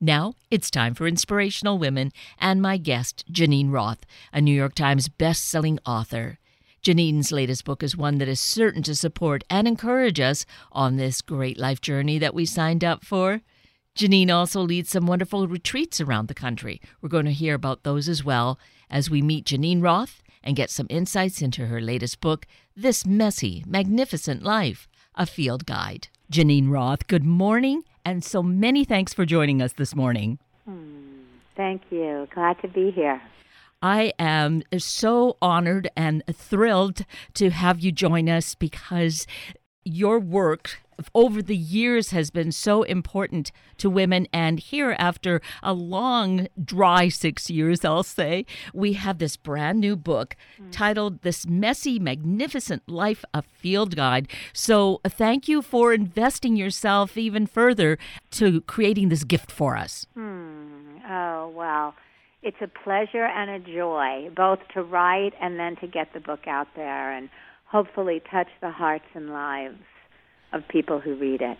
Now it's time for Inspirational Women and my guest, Geneen Roth, a New York Times best-selling author. Geneen's latest book is one that is certain to support and encourage us on this great life journey that we signed up for. Geneen also leads some wonderful retreats around the country. We're going to hear about those as well as we meet Geneen Roth and get some insights into her latest book, This Messy, Magnificent Life, a Field Guide. Geneen Roth, good morning and so many thanks for joining us this morning. Hmm, thank you. Glad to be here. I am so honored and thrilled to have you join us because your work over the years has been so important to women. And here, after a long, dry six years, I'll say, we have this brand new book mm. titled This Messy, Magnificent Life a Field Guide. So, thank you for investing yourself even further to creating this gift for us. Hmm. Oh, well. It's a pleasure and a joy, both to write and then to get the book out there and hopefully touch the hearts and lives of people who read it.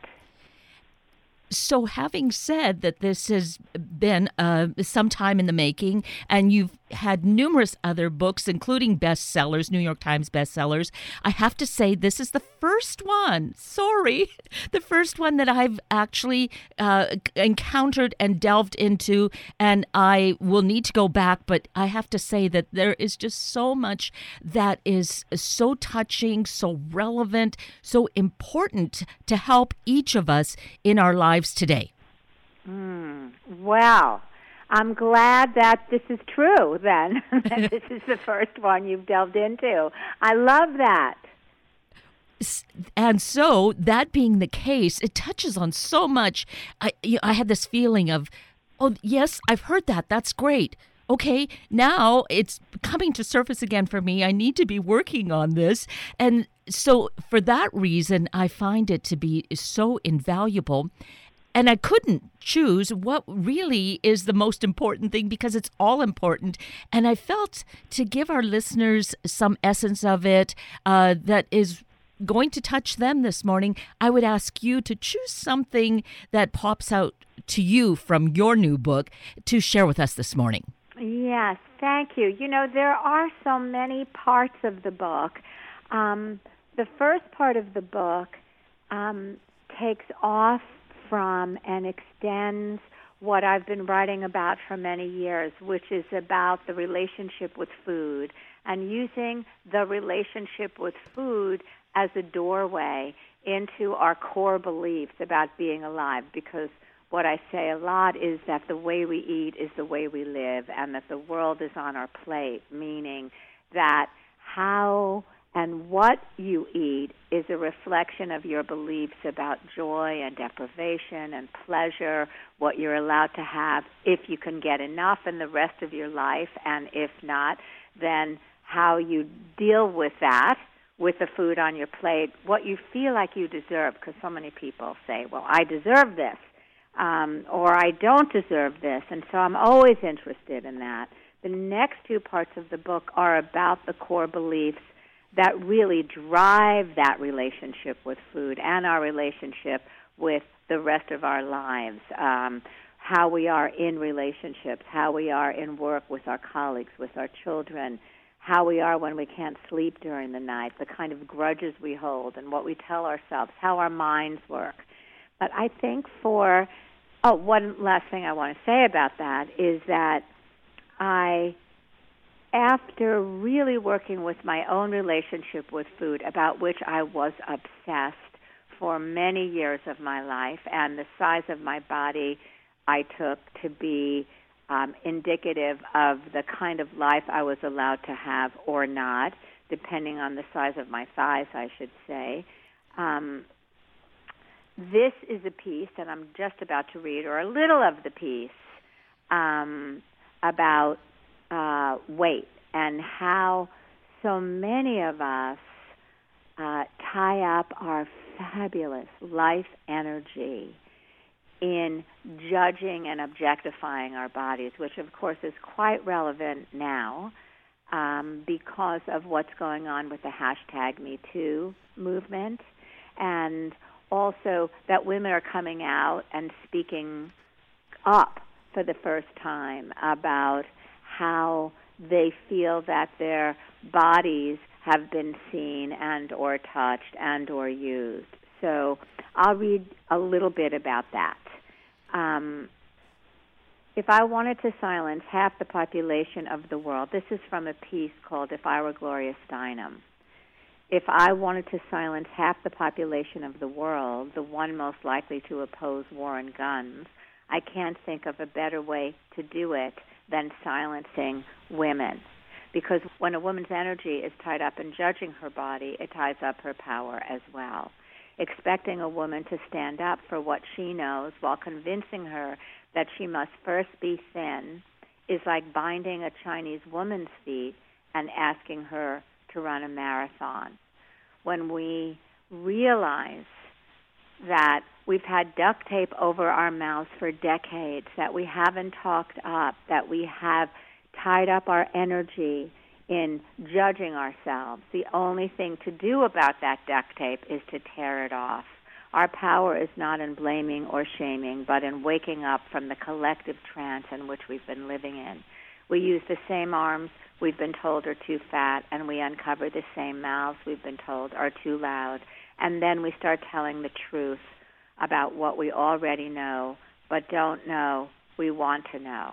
So, having said that this has been uh, some time in the making, and you've had numerous other books, including bestsellers, New York Times bestsellers. I have to say, this is the first one, sorry, the first one that I've actually uh, encountered and delved into. And I will need to go back, but I have to say that there is just so much that is so touching, so relevant, so important to help each of us in our lives today. Mm, wow. I'm glad that this is true then, that this is the first one you've delved into. I love that. And so, that being the case, it touches on so much. I, I had this feeling of, oh, yes, I've heard that. That's great. Okay, now it's coming to surface again for me. I need to be working on this. And so, for that reason, I find it to be so invaluable. And I couldn't choose what really is the most important thing because it's all important. And I felt to give our listeners some essence of it uh, that is going to touch them this morning, I would ask you to choose something that pops out to you from your new book to share with us this morning. Yes, thank you. You know, there are so many parts of the book. Um, the first part of the book um, takes off from and extends what I've been writing about for many years, which is about the relationship with food and using the relationship with food as a doorway into our core beliefs about being alive. Because what I say a lot is that the way we eat is the way we live and that the world is on our plate, meaning that how and what you eat is a reflection of your beliefs about joy and deprivation and pleasure, what you're allowed to have, if you can get enough in the rest of your life, and if not, then how you deal with that with the food on your plate, what you feel like you deserve, because so many people say, well, I deserve this, um, or I don't deserve this, and so I'm always interested in that. The next two parts of the book are about the core beliefs that really drive that relationship with food and our relationship with the rest of our lives. Um, how we are in relationships, how we are in work with our colleagues, with our children, how we are when we can't sleep during the night, the kind of grudges we hold, and what we tell ourselves, how our minds work. But I think for, oh, one last thing I want to say about that is that I after really working with my own relationship with food, about which I was obsessed for many years of my life, and the size of my body I took to be um, indicative of the kind of life I was allowed to have or not, depending on the size of my thighs, I should say. Um, this is a piece that I'm just about to read, or a little of the piece, um, about uh, weight and how so many of us uh, tie up our fabulous life energy in judging and objectifying our bodies, which of course is quite relevant now um, because of what's going on with the hashtag Me Too movement, and also that women are coming out and speaking up for the first time about how they feel that their bodies have been seen and or touched and or used. So I'll read a little bit about that. Um, if I wanted to silence half the population of the world, this is from a piece called If I Were Gloria Steinem. If I wanted to silence half the population of the world, the one most likely to oppose war and guns, I can't think of a better way to do it than silencing women. Because when a woman's energy is tied up in judging her body, it ties up her power as well. Expecting a woman to stand up for what she knows while convincing her that she must first be thin is like binding a Chinese woman's feet and asking her to run a marathon. When we realize that we've had duct tape over our mouths for decades, that we haven't talked up, that we have tied up our energy in judging ourselves. The only thing to do about that duct tape is to tear it off. Our power is not in blaming or shaming, but in waking up from the collective trance in which we've been living in. We use the same arms we've been told are too fat, and we uncover the same mouths we've been told are too loud, and then we start telling the truth about what we already know but don't know we want to know.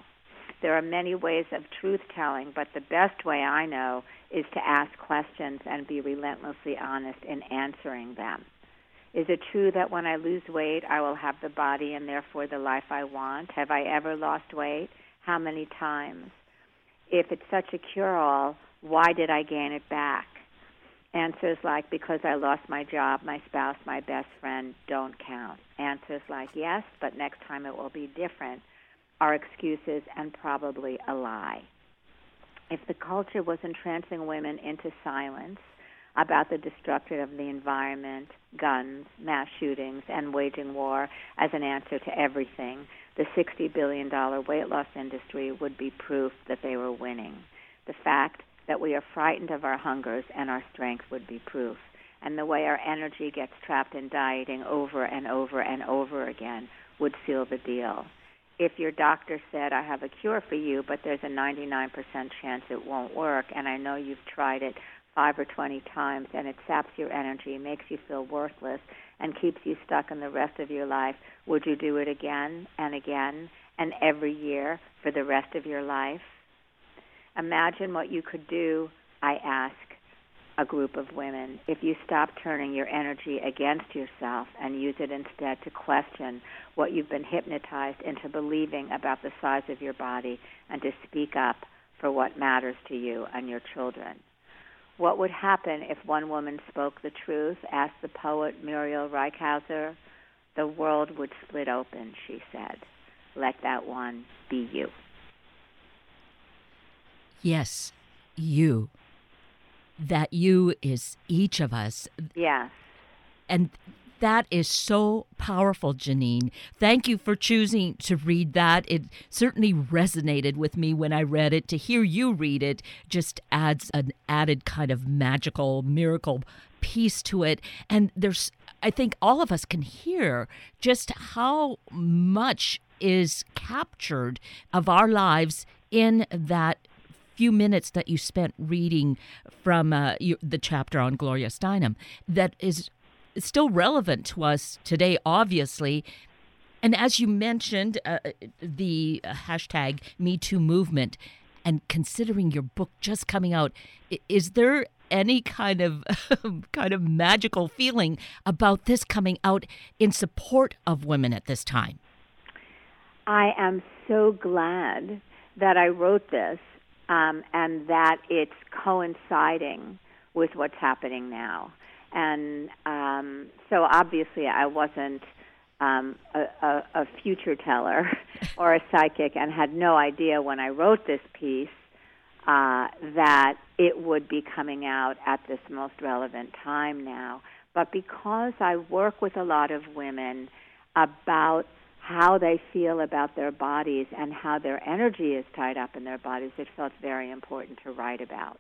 There are many ways of truth telling, but the best way I know is to ask questions and be relentlessly honest in answering them. Is it true that when I lose weight, I will have the body and therefore the life I want? Have I ever lost weight? How many times? If it's such a cure all, why did I gain it back? Answers like, because I lost my job, my spouse, my best friend don't count. Answers like, yes, but next time it will be different are excuses and probably a lie. If the culture was entrancing women into silence about the destruction of the environment, guns, mass shootings, and waging war as an answer to everything, the $60 billion weight loss industry would be proof that they were winning. The fact that we are frightened of our hungers and our strength would be proof. And the way our energy gets trapped in dieting over and over and over again would seal the deal. If your doctor said, I have a cure for you, but there's a 99% chance it won't work, and I know you've tried it five or 20 times and it saps your energy, makes you feel worthless, and keeps you stuck in the rest of your life, would you do it again and again and every year for the rest of your life? Imagine what you could do, I ask a group of women, if you stop turning your energy against yourself and use it instead to question what you've been hypnotized into believing about the size of your body and to speak up for what matters to you and your children. What would happen if one woman spoke the truth? asked the poet Muriel Rukeyser. The world would split open, she said. Let that one be you. Yes, you. That you is each of us. Yes. And that is so powerful, Geneen. Thank you for choosing to read that. It certainly resonated with me when I read it. To hear you read it just adds an added kind of magical, miracle piece to it. And there's, I think all of us can hear just how much is captured of our lives in that few minutes that you spent reading from uh, the chapter on Gloria Steinem that is still relevant to us today, obviously. And as you mentioned, uh, the hashtag Me Too movement, and considering your book just coming out, is there any kind of kind of magical feeling about this coming out in support of women at this time? I am so glad that I wrote this um, and that it's coinciding with what's happening now. And um, so obviously, I wasn't um, a, a, a future teller or a psychic and had no idea when I wrote this piece uh, that it would be coming out at this most relevant time now. But because I work with a lot of women about how they feel about their bodies and how their energy is tied up in their bodies, it felt very important to write about.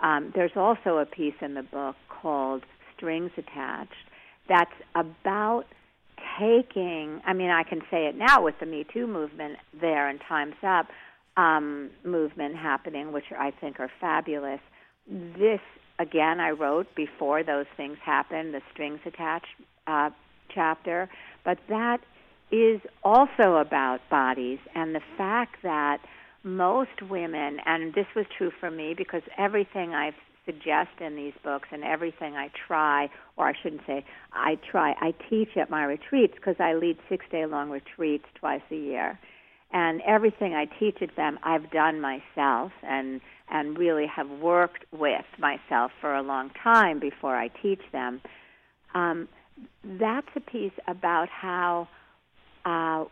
Um, there's also a piece in the book called Strings Attached that's about taking, I mean, I can say it now with the Me Too movement there and Time's Up um, movement happening, which I think are fabulous. This, again, I wrote before those things happened, the strings attached uh, chapter, but that is also about bodies and the fact that most women, and this was true for me because everything I've suggest in these books and everything I try, or I shouldn't say I try, I teach at my retreats because I lead six day long retreats twice a year. And everything I teach at them, I've done myself and, and really have worked with myself for a long time before I teach them. Um, that's a piece about how uh,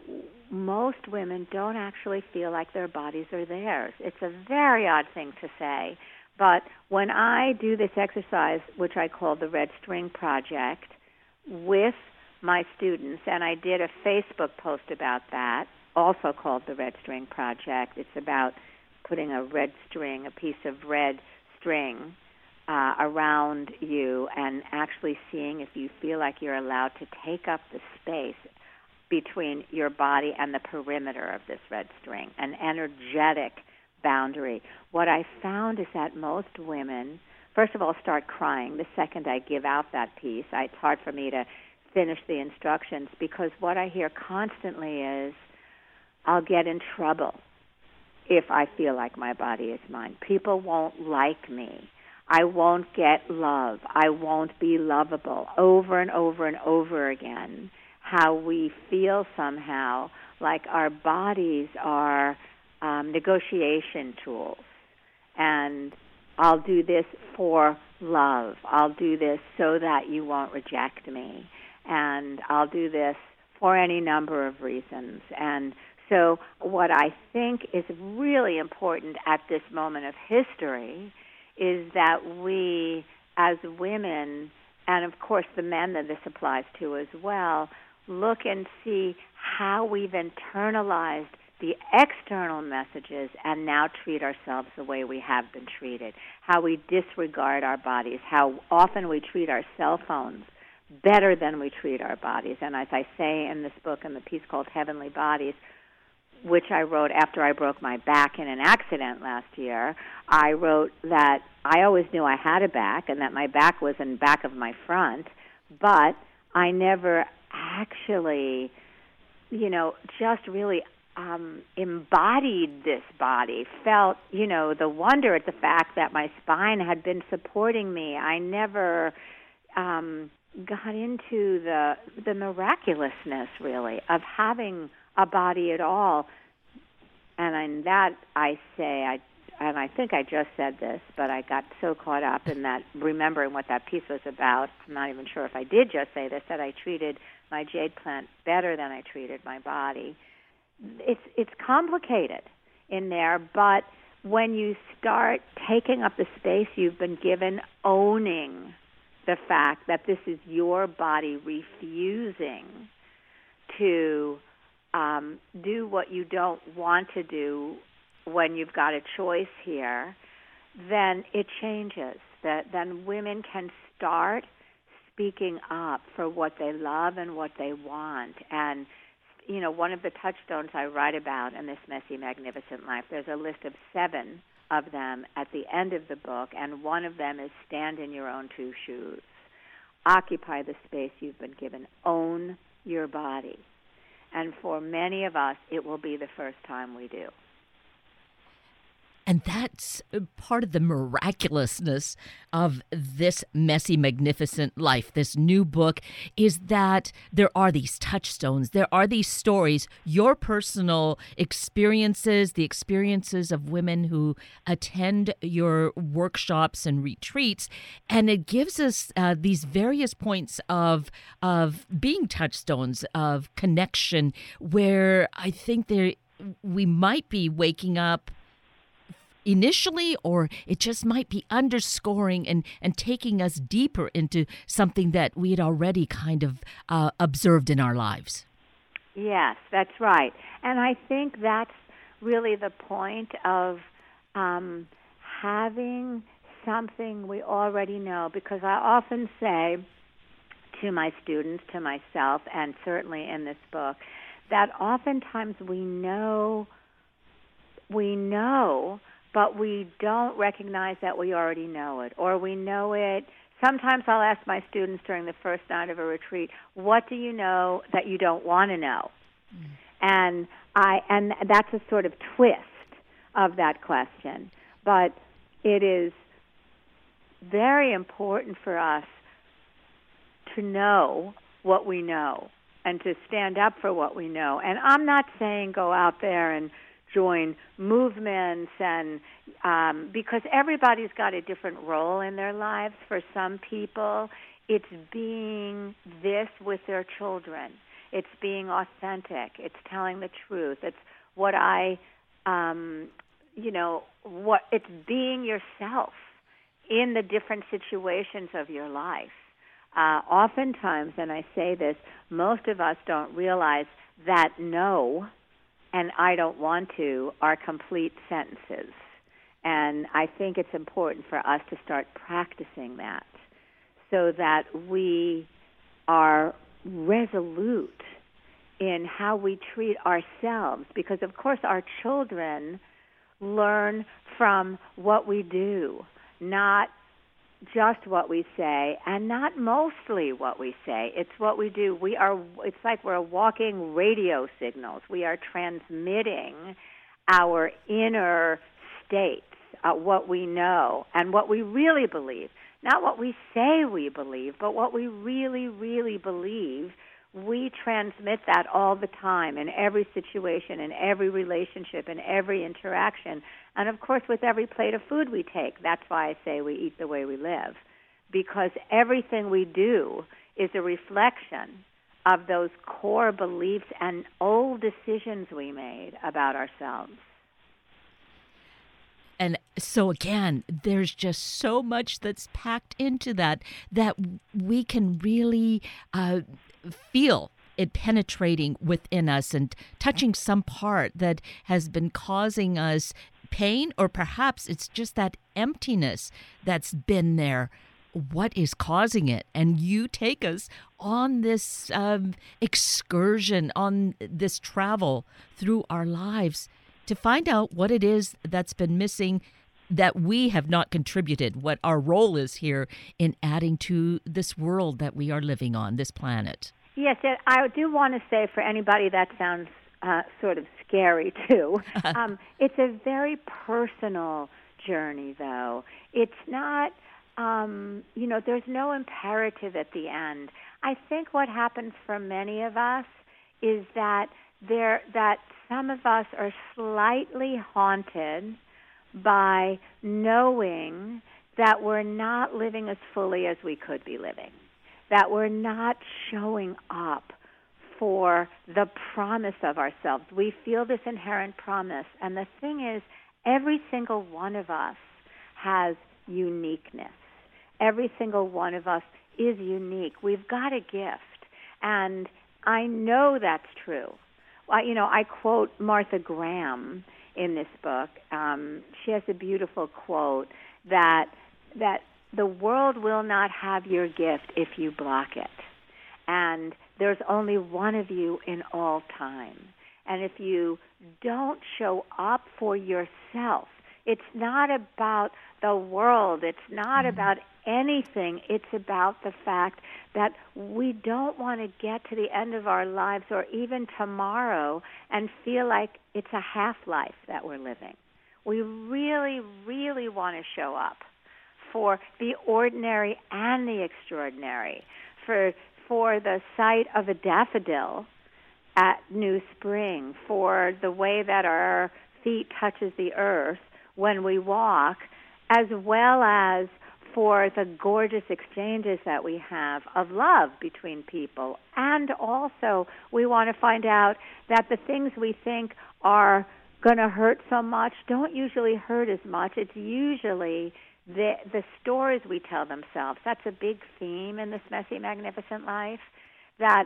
most women don't actually feel like their bodies are theirs. It's a very odd thing to say but when I do this exercise, which I call the Red String Project, with my students, and I did a Facebook post about that, also called the Red String Project. It's about putting a red string, a piece of red string, uh, around you and actually seeing if you feel like you're allowed to take up the space between your body and the perimeter of this red string, an energetic boundary. What I found is that most women, first of all, start crying the second I give out that piece. I, it's hard for me to finish the instructions because what I hear constantly is, I'll get in trouble if I feel like my body is mine. People won't like me. I won't get love. I won't be lovable. Over and over and over again, how we feel somehow like our bodies are um, negotiation tools. And I'll do this for love. I'll do this so that you won't reject me. And I'll do this for any number of reasons. And so, what I think is really important at this moment of history is that we, as women, and of course the men that this applies to as well, look and see how we've internalized the external messages and now treat ourselves the way we have been treated, how we disregard our bodies, how often we treat our cell phones better than we treat our bodies. And as I say in this book, in the piece called Heavenly Bodies, which I wrote after I broke my back in an accident last year, I wrote that I always knew I had a back and that my back was in back of my front, but I never actually, you know, just really um, embodied this body, felt, you know, the wonder at the fact that my spine had been supporting me. I never um, got into the the miraculousness, really, of having a body at all. And in that, I say, I and I think I just said this, but I got so caught up in that remembering what that piece was about. I'm not even sure if I did just say this that I treated my jade plant better than I treated my body it's it's complicated in there, but when you start taking up the space you've been given, owning the fact that this is your body refusing to um, do what you don't want to do when you've got a choice here, then it changes. That then women can start speaking up for what they love and what they want, and you know, one of the touchstones I write about in this messy, magnificent life, there's a list of seven of them at the end of the book, and one of them is stand in your own two shoes. Occupy the space you've been given. Own your body. And for many of us, it will be the first time we do. And that's uh, part of the miraculousness of this messy, magnificent life. This new book is that there are these touchstones, there are these stories, your personal experiences, the experiences of women who attend your workshops and retreats, and it gives us uh, these various points of of being touchstones of connection, where I think there we might be waking up initially, or it just might be underscoring and, and taking us deeper into something that we had already kind of uh, observed in our lives. Yes, that's right. And I think that's really the point of um, having something we already know, because I often say to my students, to myself, and certainly in this book, that oftentimes we know, we know, but we don't recognize that we already know it, or we know it. Sometimes I'll ask my students during the first night of a retreat, "What do you know that you don't want to know?" Mm. And I and that's a sort of twist of that question, but it is very important for us to know what we know and to stand up for what we know. And I'm not saying go out there and join movements and um, because everybody's got a different role in their lives. For some people, it's being this with their children. It's being authentic. It's telling the truth. It's what I, um, you know, what it's being yourself in the different situations of your life. Uh, oftentimes, and I say this, most of us don't realize that no and I don't want to are complete sentences. And I think it's important for us to start practicing that so that we are resolute in how we treat ourselves because of course our children learn from what we do not just what we say and not mostly what we say. It's what we do. We are it's like we're walking radio signals. We are transmitting our inner states, uh, what we know and what we really believe. Not what we say we believe, but what we really really believe we transmit that all the time in every situation, in every relationship, in every interaction. And of course, with every plate of food we take. That's why I say we eat the way we live. Because everything we do is a reflection of those core beliefs and old decisions we made about ourselves. And so, again, there's just so much that's packed into that that we can really uh, feel it penetrating within us and touching some part that has been causing us pain, or perhaps it's just that emptiness that's been there. What is causing it? And you take us on this um, excursion, on this travel through our lives to find out what it is that's been missing that we have not contributed, what our role is here in adding to this world that we are living on, this planet. Yes, I do want to say for anybody that sounds uh, sort of scary too. um, it's a very personal journey, though. It's not, um, you know, there's no imperative at the end. I think what happens for many of us is that there that some of us are slightly haunted by knowing that we're not living as fully as we could be living, that we're not showing up for the promise of ourselves. We feel this inherent promise. And the thing is, every single one of us has uniqueness. Every single one of us is unique. We've got a gift. And I know that's true. I, you know, I quote Martha Graham in this book. Um, she has a beautiful quote that that the world will not have your gift if you block it. And there's only one of you in all time. And if you don't show up for yourself, it's not about the world, it's not mm-hmm. about anything. It's about the fact that we don't want to get to the end of our lives or even tomorrow and feel like it's a half life that we're living. We really, really want to show up for the ordinary and the extraordinary, for for the sight of a daffodil at New Spring, for the way that our feet touches the earth when we walk, as well as for the gorgeous exchanges that we have of love between people. And also, we want to find out that the things we think are going to hurt so much don't usually hurt as much. It's usually the the stories we tell themselves. That's a big theme in this messy, magnificent life. That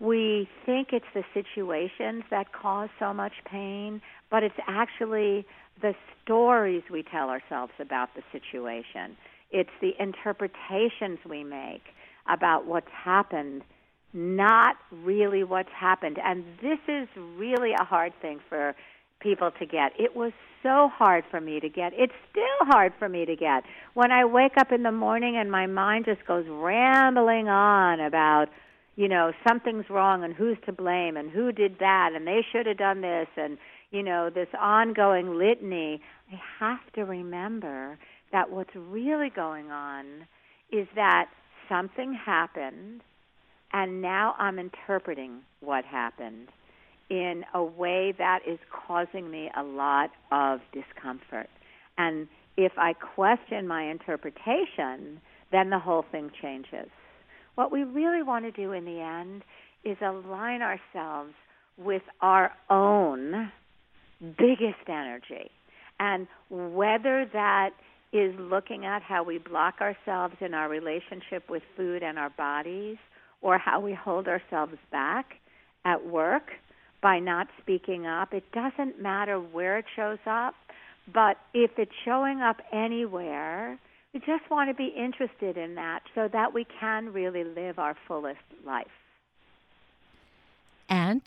we think it's the situations that cause so much pain, but it's actually the stories we tell ourselves about the situation. It's the interpretations we make about what's happened, not really what's happened. And this is really a hard thing for people to get. It was so hard for me to get. It's still hard for me to get. When I wake up in the morning and my mind just goes rambling on about, you know, something's wrong and who's to blame and who did that and they should have done this and, you know, this ongoing litany, I have to remember that what's really going on is that something happened and now I'm interpreting what happened in a way that is causing me a lot of discomfort. And if I question my interpretation, then the whole thing changes. What we really want to do in the end is align ourselves with our own biggest energy. And whether that is looking at how we block ourselves in our relationship with food and our bodies, or how we hold ourselves back at work, by not speaking up. It doesn't matter where it shows up, but if it's showing up anywhere, we just want to be interested in that so that we can really live our fullest life. And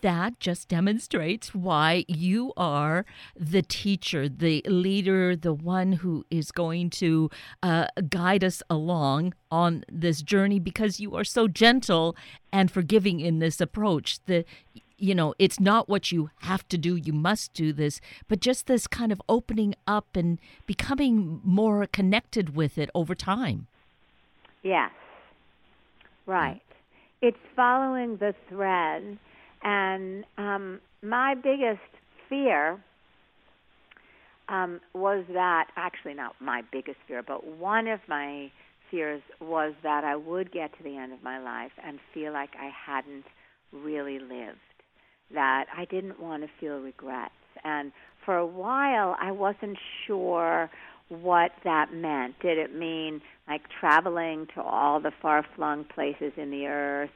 that just demonstrates why you are the teacher, the leader, the one who is going to uh, guide us along on this journey because you are so gentle and forgiving in this approach. The you know, it's not what you have to do, you must do this, but just this kind of opening up and becoming more connected with it over time. Yes. Right. It's following the thread. And um, my biggest fear um, was that, actually, not my biggest fear, but one of my fears was that I would get to the end of my life and feel like I hadn't really lived that I didn't want to feel regrets. And for a while, I wasn't sure what that meant. Did it mean like traveling to all the far flung places in the earth,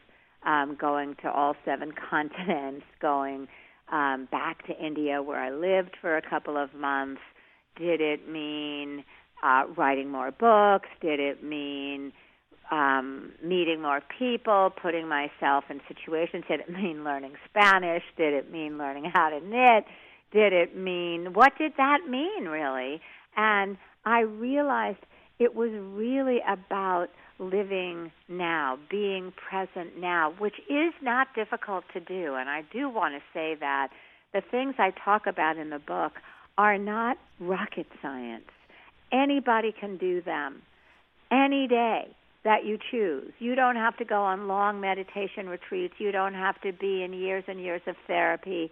um, going to all seven continents, going um, back to India where I lived for a couple of months? Did it mean uh, writing more books? Did it mean um, meeting more people, putting myself in situations. Did it mean learning Spanish? Did it mean learning how to knit? Did it mean, what did that mean really? And I realized it was really about living now, being present now, which is not difficult to do. And I do want to say that the things I talk about in the book are not rocket science. Anybody can do them any day that you choose. You don't have to go on long meditation retreats. You don't have to be in years and years of therapy.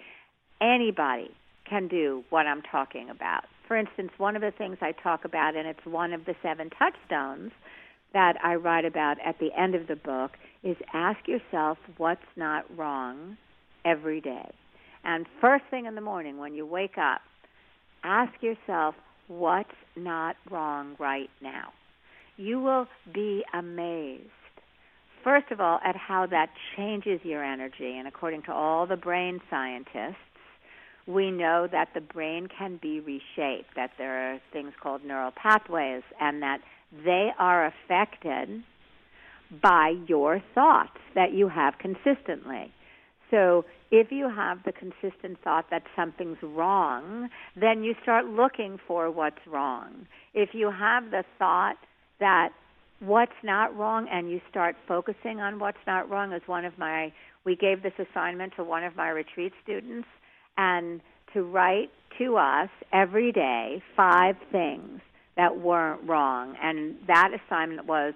Anybody can do what I'm talking about. For instance, one of the things I talk about, and it's one of the seven touchstones that I write about at the end of the book, is ask yourself what's not wrong every day. And first thing in the morning when you wake up, ask yourself what's not wrong right now you will be amazed, first of all, at how that changes your energy. And according to all the brain scientists, we know that the brain can be reshaped, that there are things called neural pathways, and that they are affected by your thoughts that you have consistently. So if you have the consistent thought that something's wrong, then you start looking for what's wrong. If you have the thought that what's not wrong and you start focusing on what's not wrong is one of my we gave this assignment to one of my retreat students and to write to us every day five things that weren't wrong. And that assignment was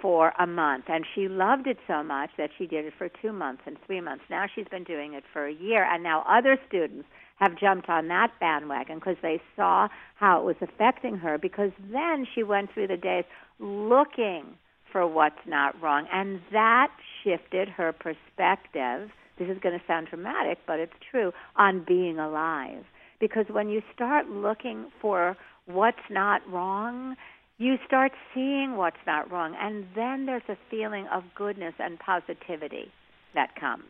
for a month. And she loved it so much that she did it for 2 months and 3 months. Now she's been doing it for a year and now other students have jumped on that bandwagon because they saw how it was affecting her because then she went through the days looking for what's not wrong. And that shifted her perspective this is going to sound dramatic but it's true on being alive. Because when you start looking for what's not wrong you start seeing what's not wrong and then there's a feeling of goodness and positivity that comes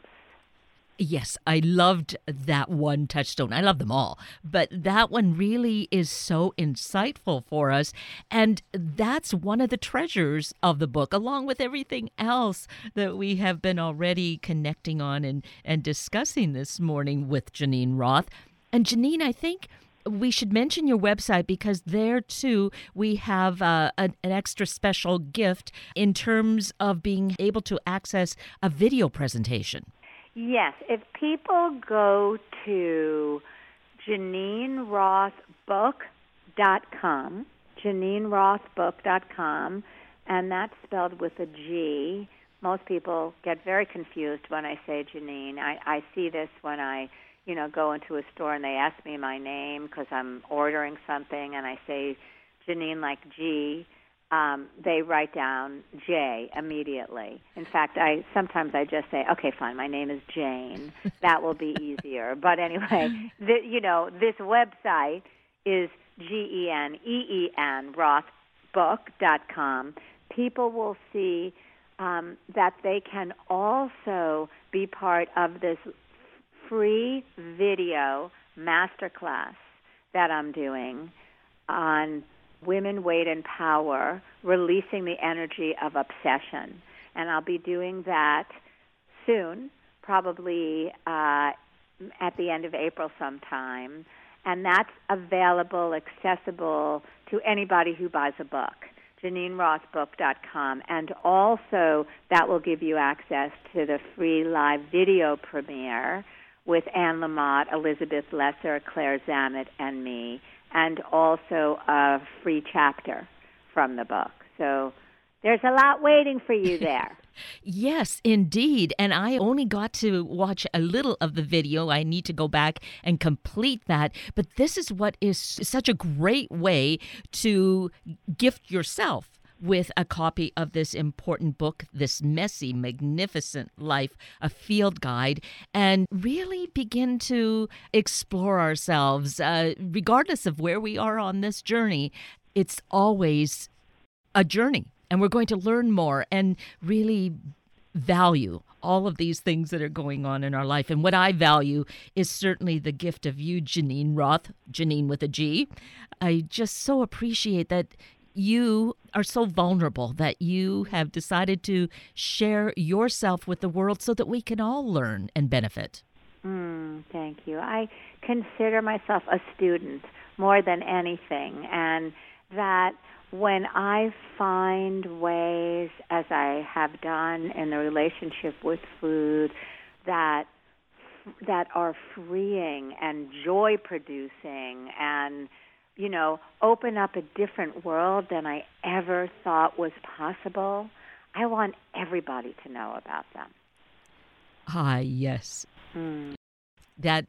Yes, I loved that one touchstone. I love them all, but that one really is so insightful for us. And that's one of the treasures of the book, along with everything else that we have been already connecting on and, and discussing this morning with Geneen Roth. And Geneen, I think we should mention your website because there too we have uh, an, an, extra special gift in terms of being able to access a video presentation. Yes, if people go to GeneenRothBook.com, GeneenRothBook.com, and that's spelled with a G. Most people get very confused when I say Geneen. I, I see this when I, you know, go into a store and they ask me my name because I'm ordering something, and I say Geneen like G um, they write down J immediately. In fact, I sometimes I just say, "Okay, fine, my name is Jane." That will be easier. but anyway, the, you know, this website is G E N E E N Rothbook.com. People will see um, that they can also be part of this free video masterclass that I'm doing on Women, Weight, and Power, releasing the energy of obsession. And I'll be doing that soon, probably uh, at the end of April sometime. And that's available, accessible to anybody who buys a book. GeneenRothBook.com. And also, that will give you access to the free live video premiere with Anne Lamott, Elizabeth Lesser, Claire Zammit, and me and also a free chapter from the book. So there's a lot waiting for you there. yes, indeed. And I only got to watch a little of the video. I need to go back and complete that. But this is what is such a great way to gift yourself with a copy of this important book, this messy, magnificent life, a field guide, and really begin to explore ourselves, uh, regardless of where we are on this journey. It's always a journey, and we're going to learn more and really value all of these things that are going on in our life. And what I value is certainly the gift of you, Geneen Roth, Geneen with a G. I just so appreciate that you are so vulnerable that you have decided to share yourself with the world so that we can all learn and benefit. Mm, thank you. I consider myself a student more than anything, and that when I find ways, as I have done in the relationship with food, that that are freeing and joy producing and you know, open up a different world than I ever thought was possible. I want everybody to know about them. Ah, yes. Mm. That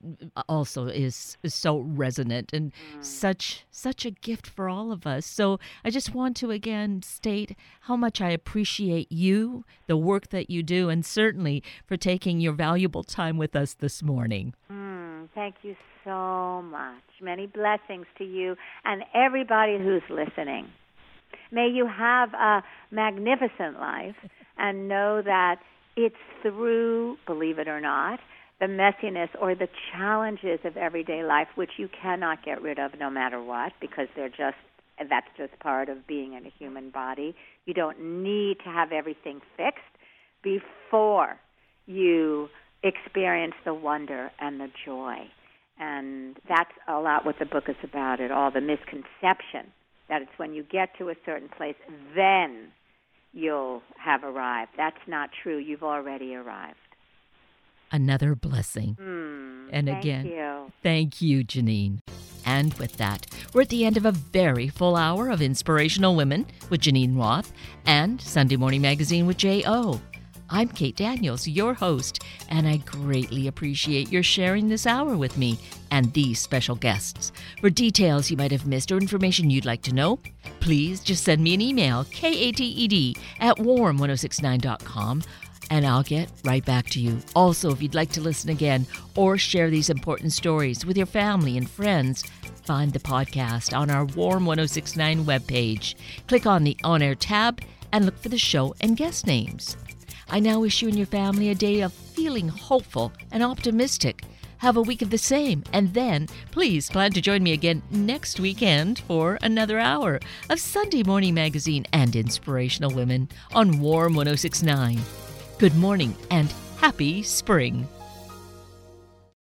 also is, is so resonant and mm. such such a gift for all of us. So I just want to again state how much I appreciate you, the work that you do, and certainly for taking your valuable time with us this morning. Mm, thank you so much. Many blessings to you and everybody who's listening. May you have a magnificent life and know that it's through, believe it or not, the messiness or the challenges of everyday life, which you cannot get rid of no matter what, because they're just that's just part of being in a human body. You don't need to have everything fixed before you experience the wonder and the joy and that's a lot what the book is about it all the misconception that it's when you get to a certain place then you'll have arrived that's not true you've already arrived another blessing mm, and thank again you. thank you Geneen. and with that, we're at the end of a very full hour of Inspirational Women with Geneen Roth and Sunday Morning Magazine with J.O. I'm Kate Daniels, your host, and I greatly appreciate your sharing this hour with me and these special guests. For details you might have missed or information you'd like to know, please just send me an email, kated at warm1069.com, and I'll get right back to you. Also, if you'd like to listen again or share these important stories with your family and friends, find the podcast on our Warm 1069 webpage. Click on the On Air tab and look for the show and guest names. I now wish you and your family a day of feeling hopeful and optimistic. Have a week of the same, and then please plan to join me again next weekend for another hour of Sunday Morning Magazine and Inspirational Women on Warm 1069. Good morning and happy spring.